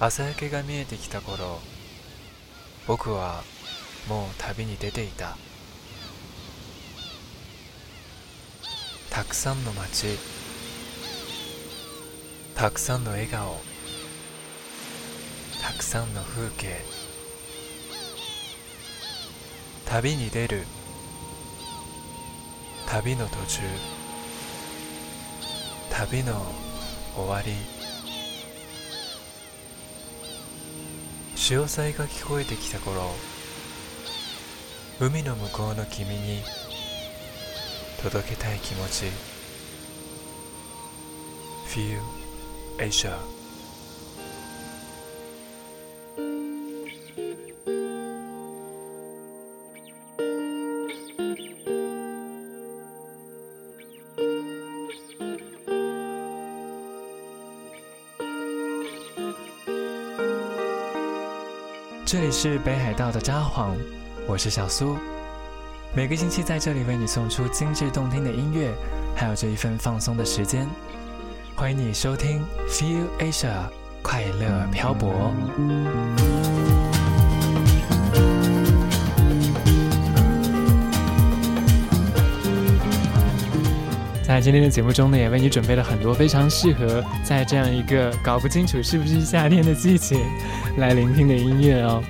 朝焼けが見えてきた頃僕はもう旅に出ていた。たくさんの街たくさんの笑顔たくさんの風景旅に出る旅の途中旅の終わり。潮騒が聞こえてきた頃海の向こうの君に届けたい気持ち。Feel Asia 这里是北海道的札幌，我是小苏。每个星期在这里为你送出精致动听的音乐，还有这一份放松的时间。欢迎你收听 Feel Asia 快乐漂泊。在今天的节目中呢，也为你准备了很多非常适合在这样一个搞不清楚是不是夏天的季节来聆听的音乐哦。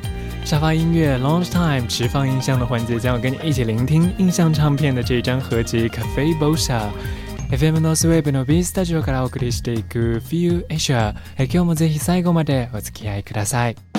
沙发音乐 Launch Time 持放音箱的环节，将要跟你一起聆听印象唱片的这一张合集 Cafe Bosa。FM のスウェーブの B スタジオからお送りしていく Feel Asia。今日もぜひ最後までお付き合いください。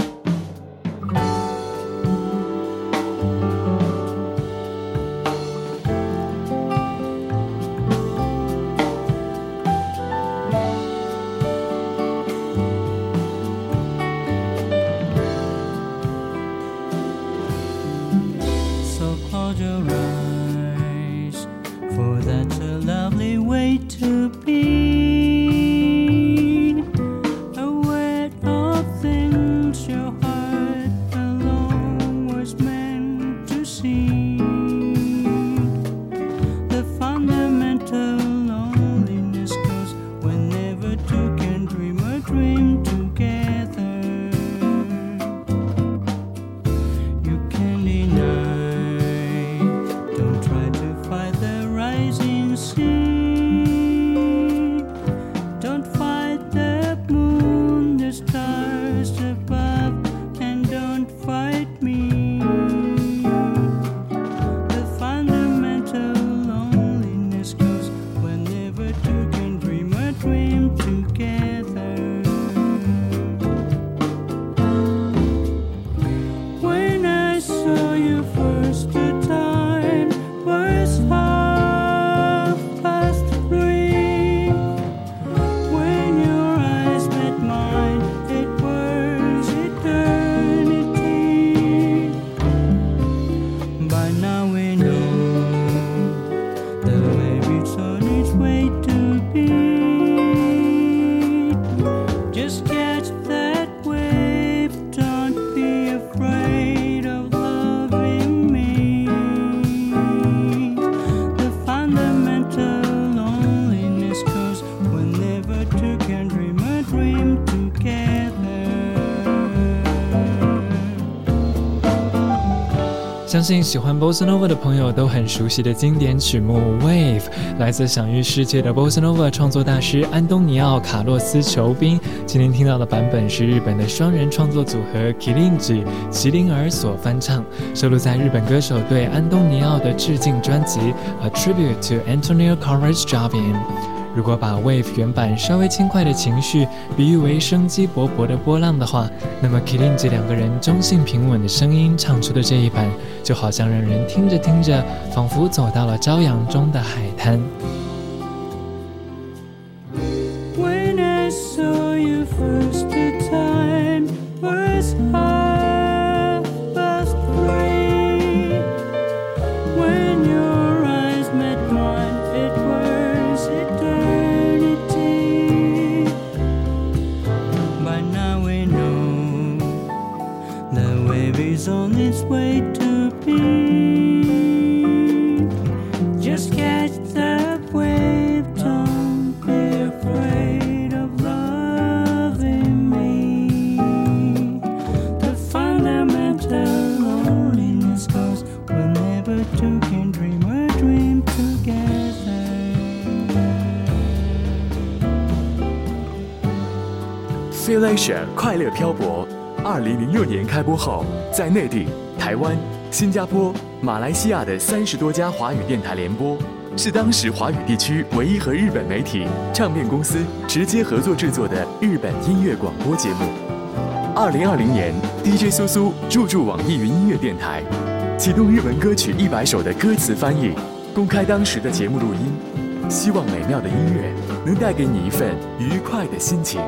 相信喜欢 Bossa Nova 的朋友都很熟悉的经典曲目《Wave》，来自享誉世界的 Bossa Nova 创作大师安东尼奥·卡洛斯·裘宾。今天听到的版本是日本的双人创作组合 Kilinji 麒麟儿所翻唱，收录在日本歌手对安东尼奥的致敬专辑《A Tribute to Antonio Carlos Jobim》。如果把 Wave 原版稍微轻快的情绪比喻为生机勃勃的波浪的话，那么 Killin 这两个人中性平稳的声音唱出的这一版，就好像让人听着听着，仿佛走到了朝阳中的海滩。Philatia 快乐漂泊，二零零六年开播后，在内地、台湾、新加坡、马来西亚的三十多家华语电台联播，是当时华语地区唯一和日本媒体唱片公司直接合作制作的日本音乐广播节目。二零二零年，DJ 苏苏入驻网易云音乐电台，启动日文歌曲一百首的歌词翻译，公开当时的节目录音，希望美妙的音乐能带给你一份愉快的心情。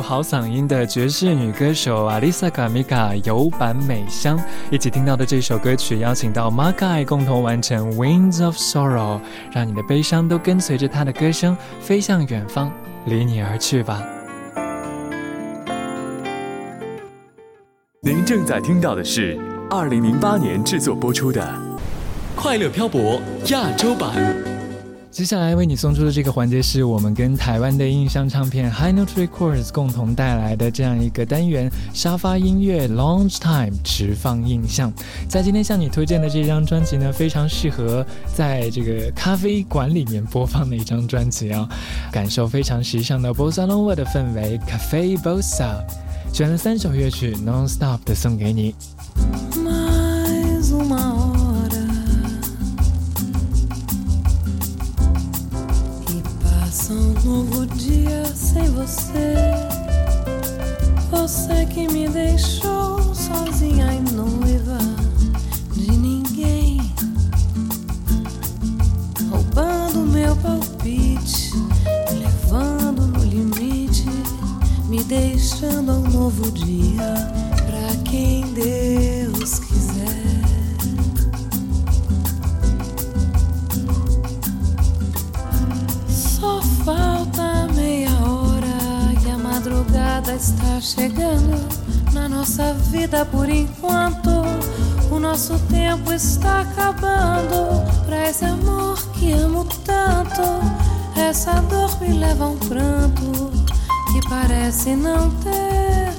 好嗓音的爵士女歌手阿丽萨卡米卡有版美香，一起听到的这首歌曲，邀请到 m a k a i 共同完成《Wings of Sorrow》，让你的悲伤都跟随着她的歌声飞向远方，离你而去吧。您正在听到的是二零零八年制作播出的《快乐漂泊》亚洲版。接下来为你送出的这个环节是我们跟台湾的印象唱片 High Note Records 共同带来的这样一个单元——沙发音乐 Lounge Time 直放印象。在今天向你推荐的这张专辑呢，非常适合在这个咖啡馆里面播放的一张专辑啊，感受非常时尚的 Bossa Nova 的氛围，Cafe Bossa。选了三首乐曲 Non Stop 的送给你。Sem você. Você que me deixou sozinha e noiva de ninguém, roubando meu palpite, me levando no limite, me deixando um novo dia pra quem Deus quiser. Madrugada está chegando na nossa vida por enquanto. O nosso tempo está acabando pra esse amor que amo tanto. Essa dor me leva a um pranto que parece não ter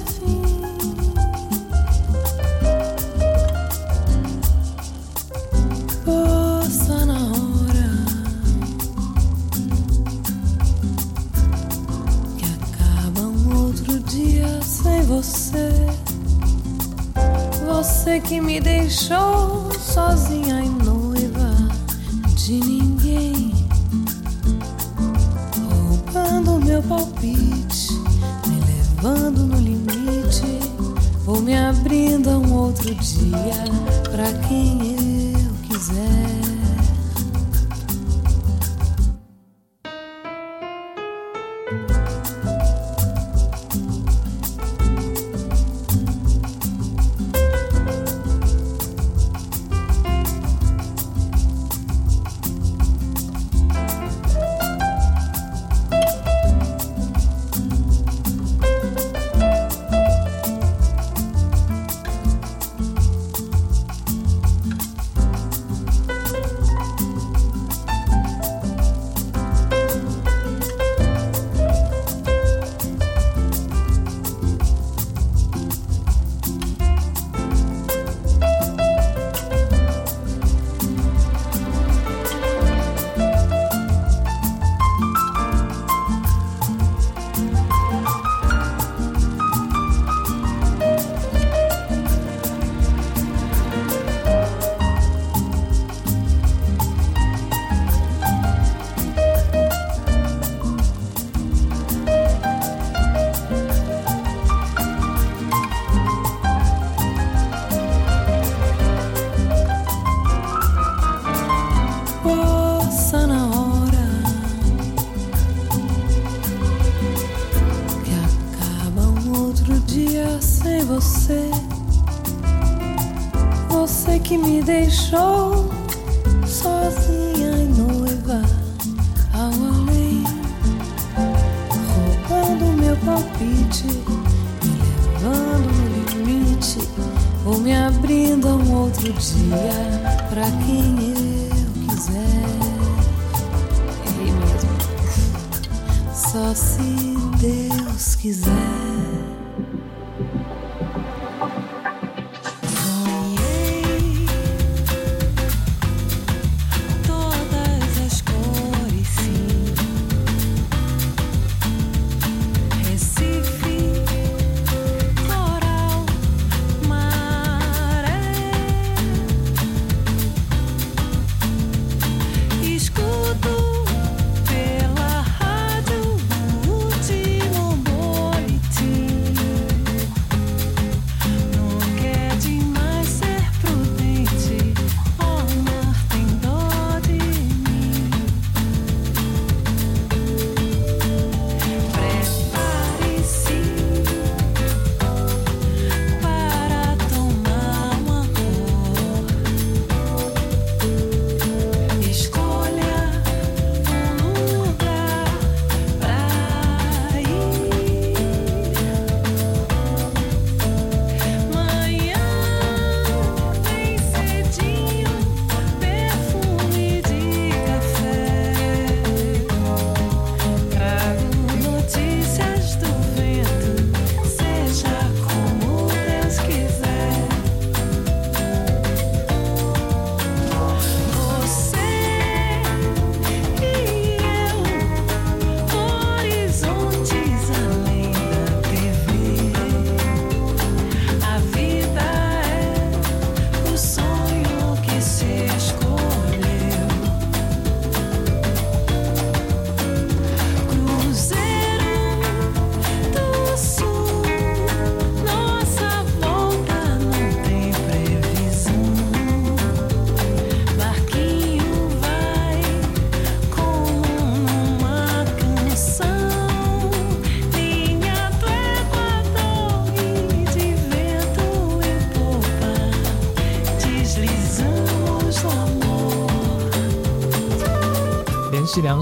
Você que me deixou sozinha e noiva de ninguém, roubando meu palpite, me levando no limite, ou me abrindo a um outro dia pra quem eu deixou sozinha e noiva ao além, roubando meu palpite, me levando no limite, ou me abrindo a um outro dia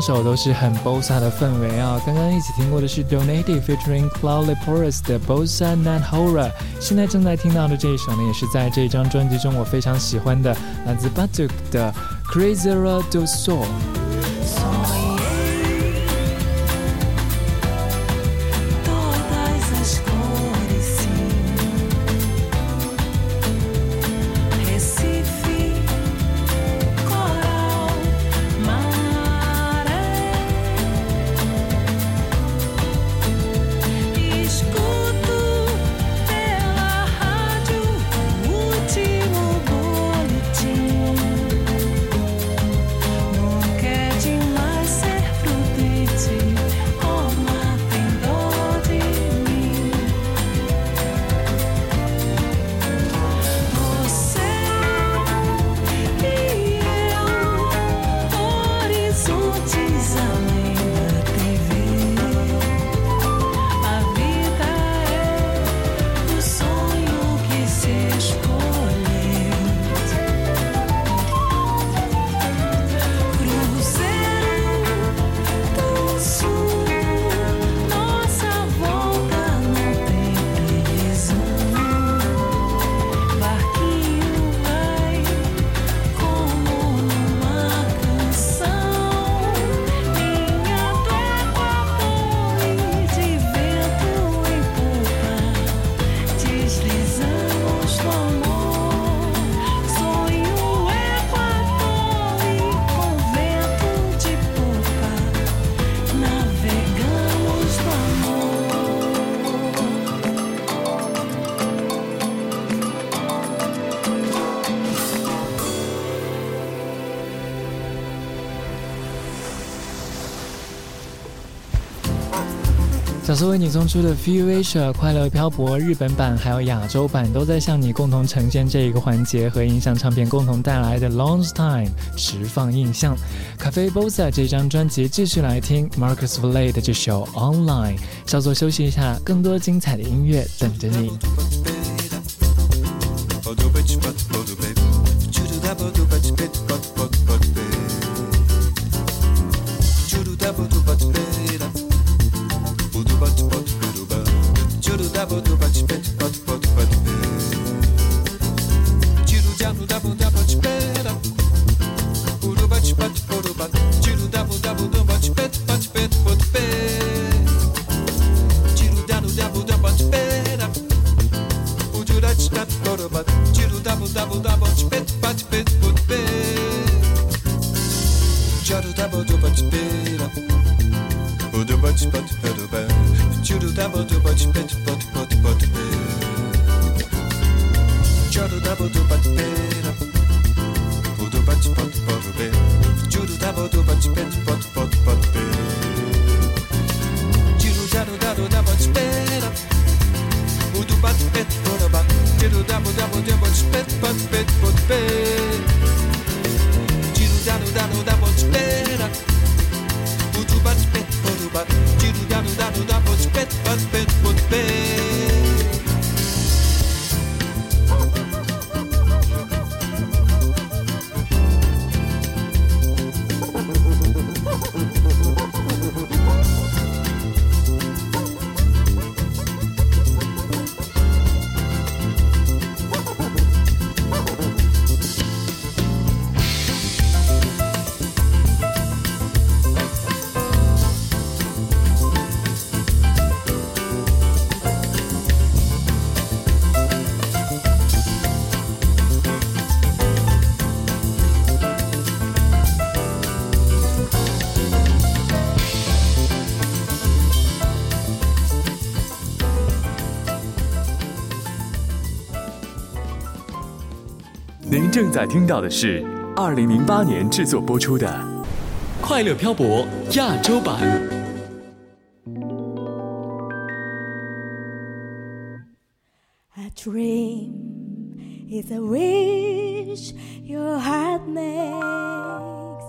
两首都是很 bossa 的氛围啊。刚刚一起听过的是 Donated featuring Cloudy Porras 的 Bossa nat horror，现在正在听到的这一首呢，也是在这张专辑中我非常喜欢的，来自 Batuk 的 Craziera do Soul 作为你送出的《Feel Asia》快乐漂泊日本版还有亚洲版都在向你共同呈现这一个环节和音响唱片共同带来的 Long Time 实放印象。咖啡 Bossa 这张专辑继续来听 Marcus Valle 的这首 Online。稍作休息一下，更多精彩的音乐等着你。正在听到的是二零零八年制作播出的《快乐漂泊》亚洲版。A dream is a wish your heart makes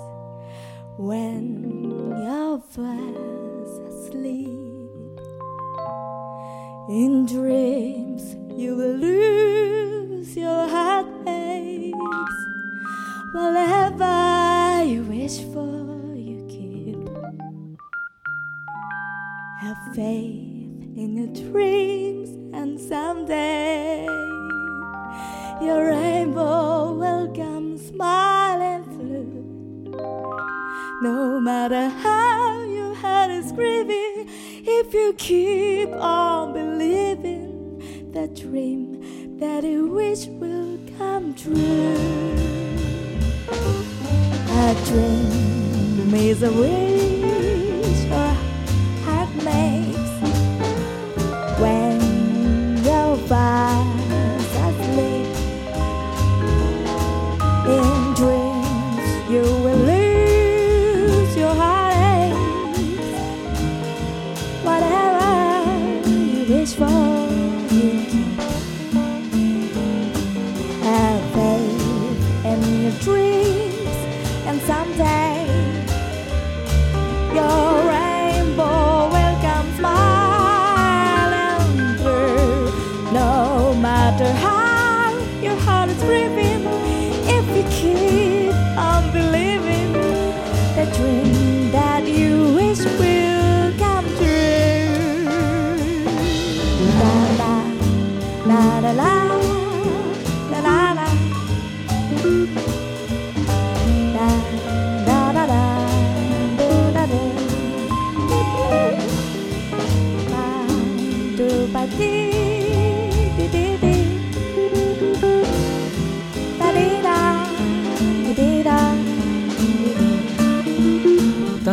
when you're fast asleep. In dreams, you will lose your heart. Whatever you wish for, you keep. Have faith in your dreams, and someday your rainbow will come smiling through. No matter how your heart is grieving, if you keep on believing that dream that you wish will come true dream is away.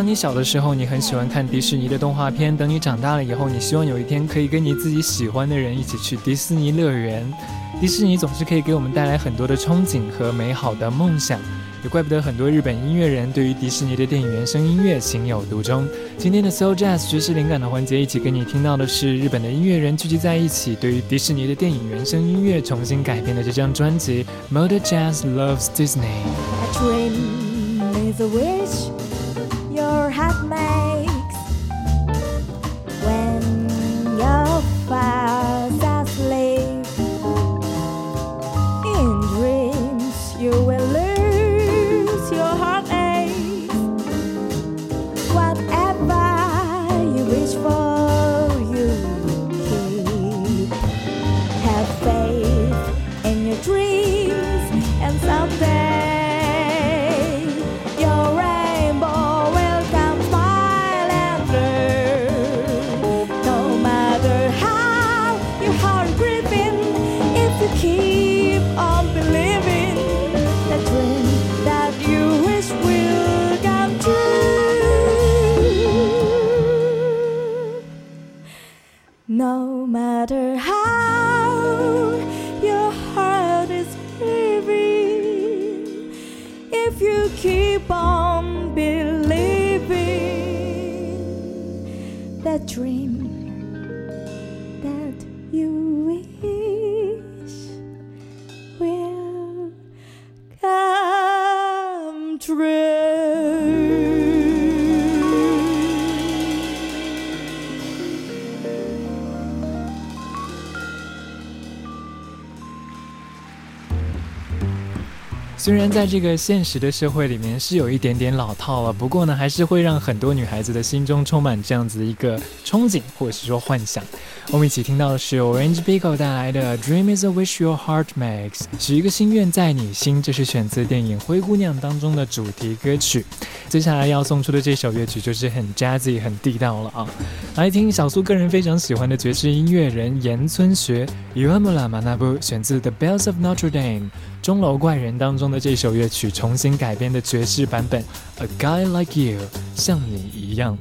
你小的时候，你很喜欢看迪士尼的动画片；等你长大了以后，你希望有一天可以跟你自己喜欢的人一起去迪士尼乐园。迪士尼总是可以给我们带来很多的憧憬和美好的梦想，也怪不得很多日本音乐人对于迪士尼的电影原声音乐情有独钟。今天的 Soul Jazz 爵士灵感的环节，一起跟你听到的是日本的音乐人聚集在一起，对于迪士尼的电影原声音乐重新改编的这张专辑《Modern Jazz Loves Disney》。your hat may 虽然在这个现实的社会里面是有一点点老套了，不过呢，还是会让很多女孩子的心中充满这样子一个憧憬，或者是说幻想。我们一起听到的是 Orange Pico 带来的《Dream Is a Wish Your Heart Makes》，许一个心愿在你心，这是选自电影《灰姑娘》当中的主题歌曲。接下来要送出的这首乐曲就是很 jazzy、很地道了啊！来听小苏个人非常喜欢的爵士音乐人岩村学 Yuamura Manabu 选自《The Bells of Notre Dame》钟楼怪人当中的这首乐曲重新改编的爵士版本《A Guy Like You》，像你一样。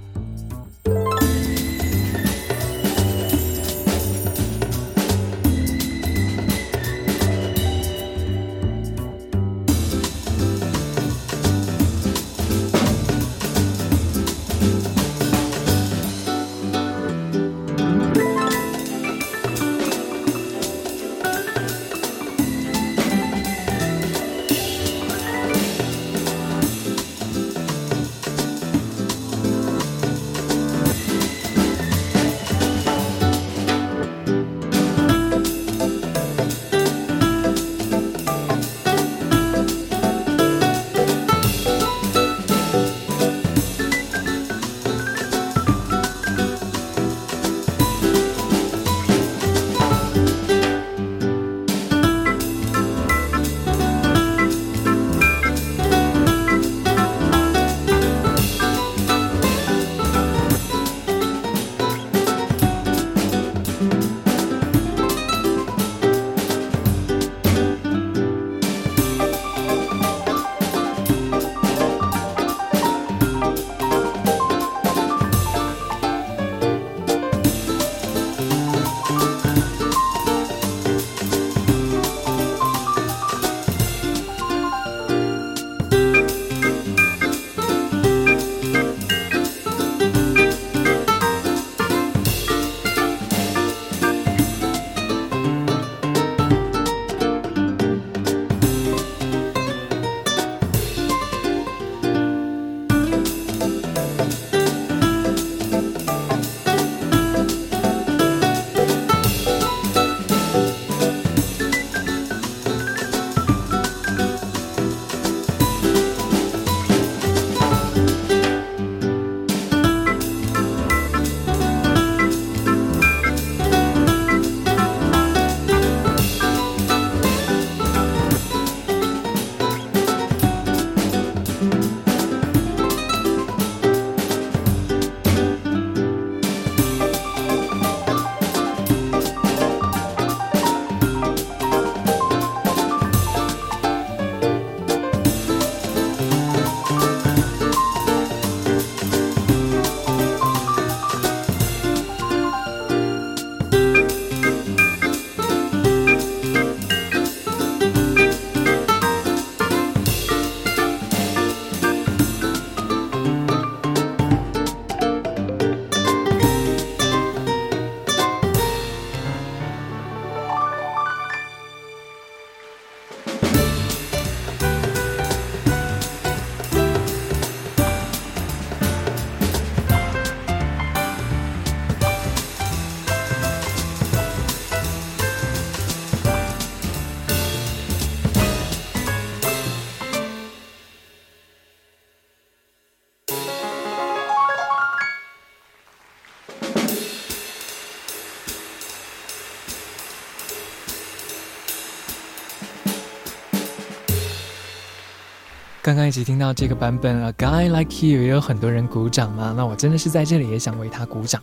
刚刚一起听到这个版本《A Guy Like You》，也有很多人鼓掌嘛。那我真的是在这里也想为他鼓掌。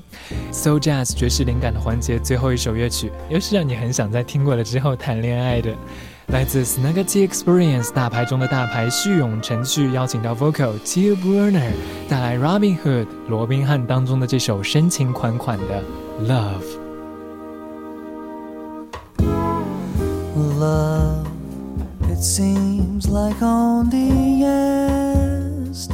So Jazz 爵士灵感的环节，最后一首乐曲，又是让你很想在听过了之后谈恋爱的。来自 Snaggy Experience 大牌中的大牌旭勇程序邀请到 Vocal Till Burner 带来 Robin Hood 罗宾汉当中的这首深情款款的 Love。Love, it seems like only yesterday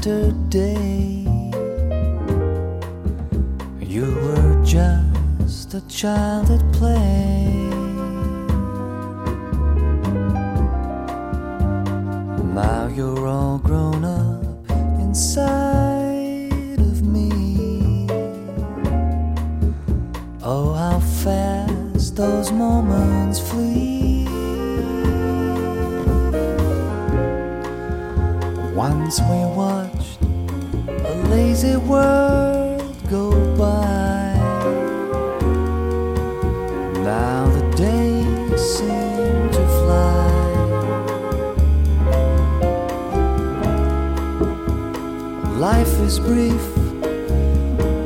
you were just a child at play. Now you're all grown up inside of me. Oh, how fast those moments flee. Once we watched a lazy world go by. Now the days seem to fly. Life is brief,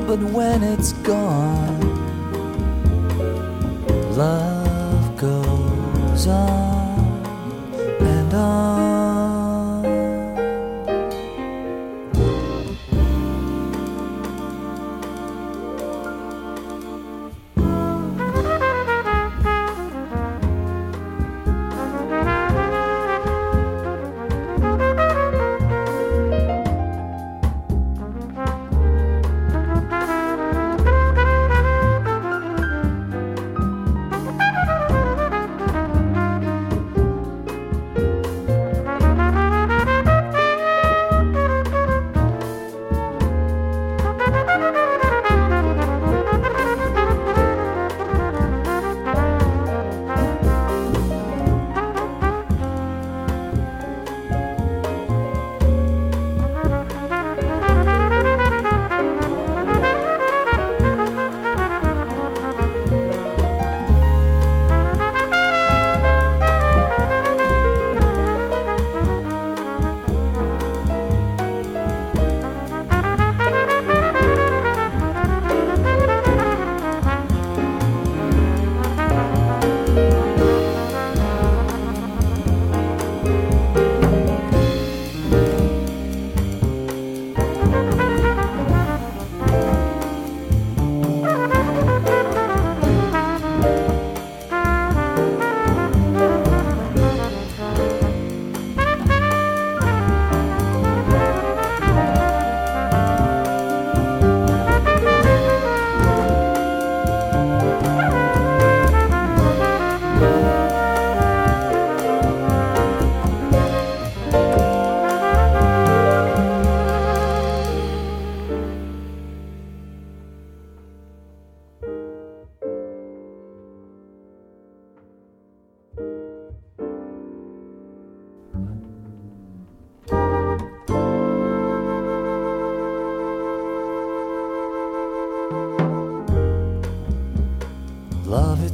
but when it's gone, love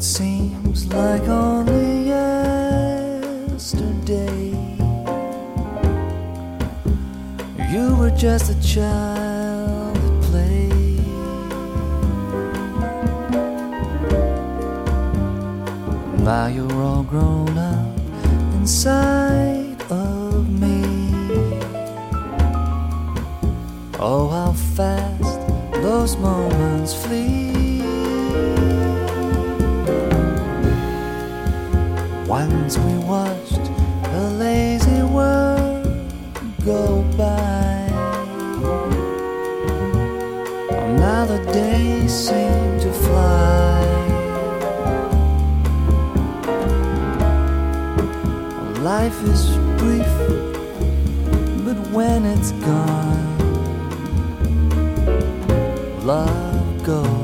it seems like only yesterday. You were just a child at play. Now you're all grown up inside of me. Oh, how fast those moments flee. When it's gone, love goes.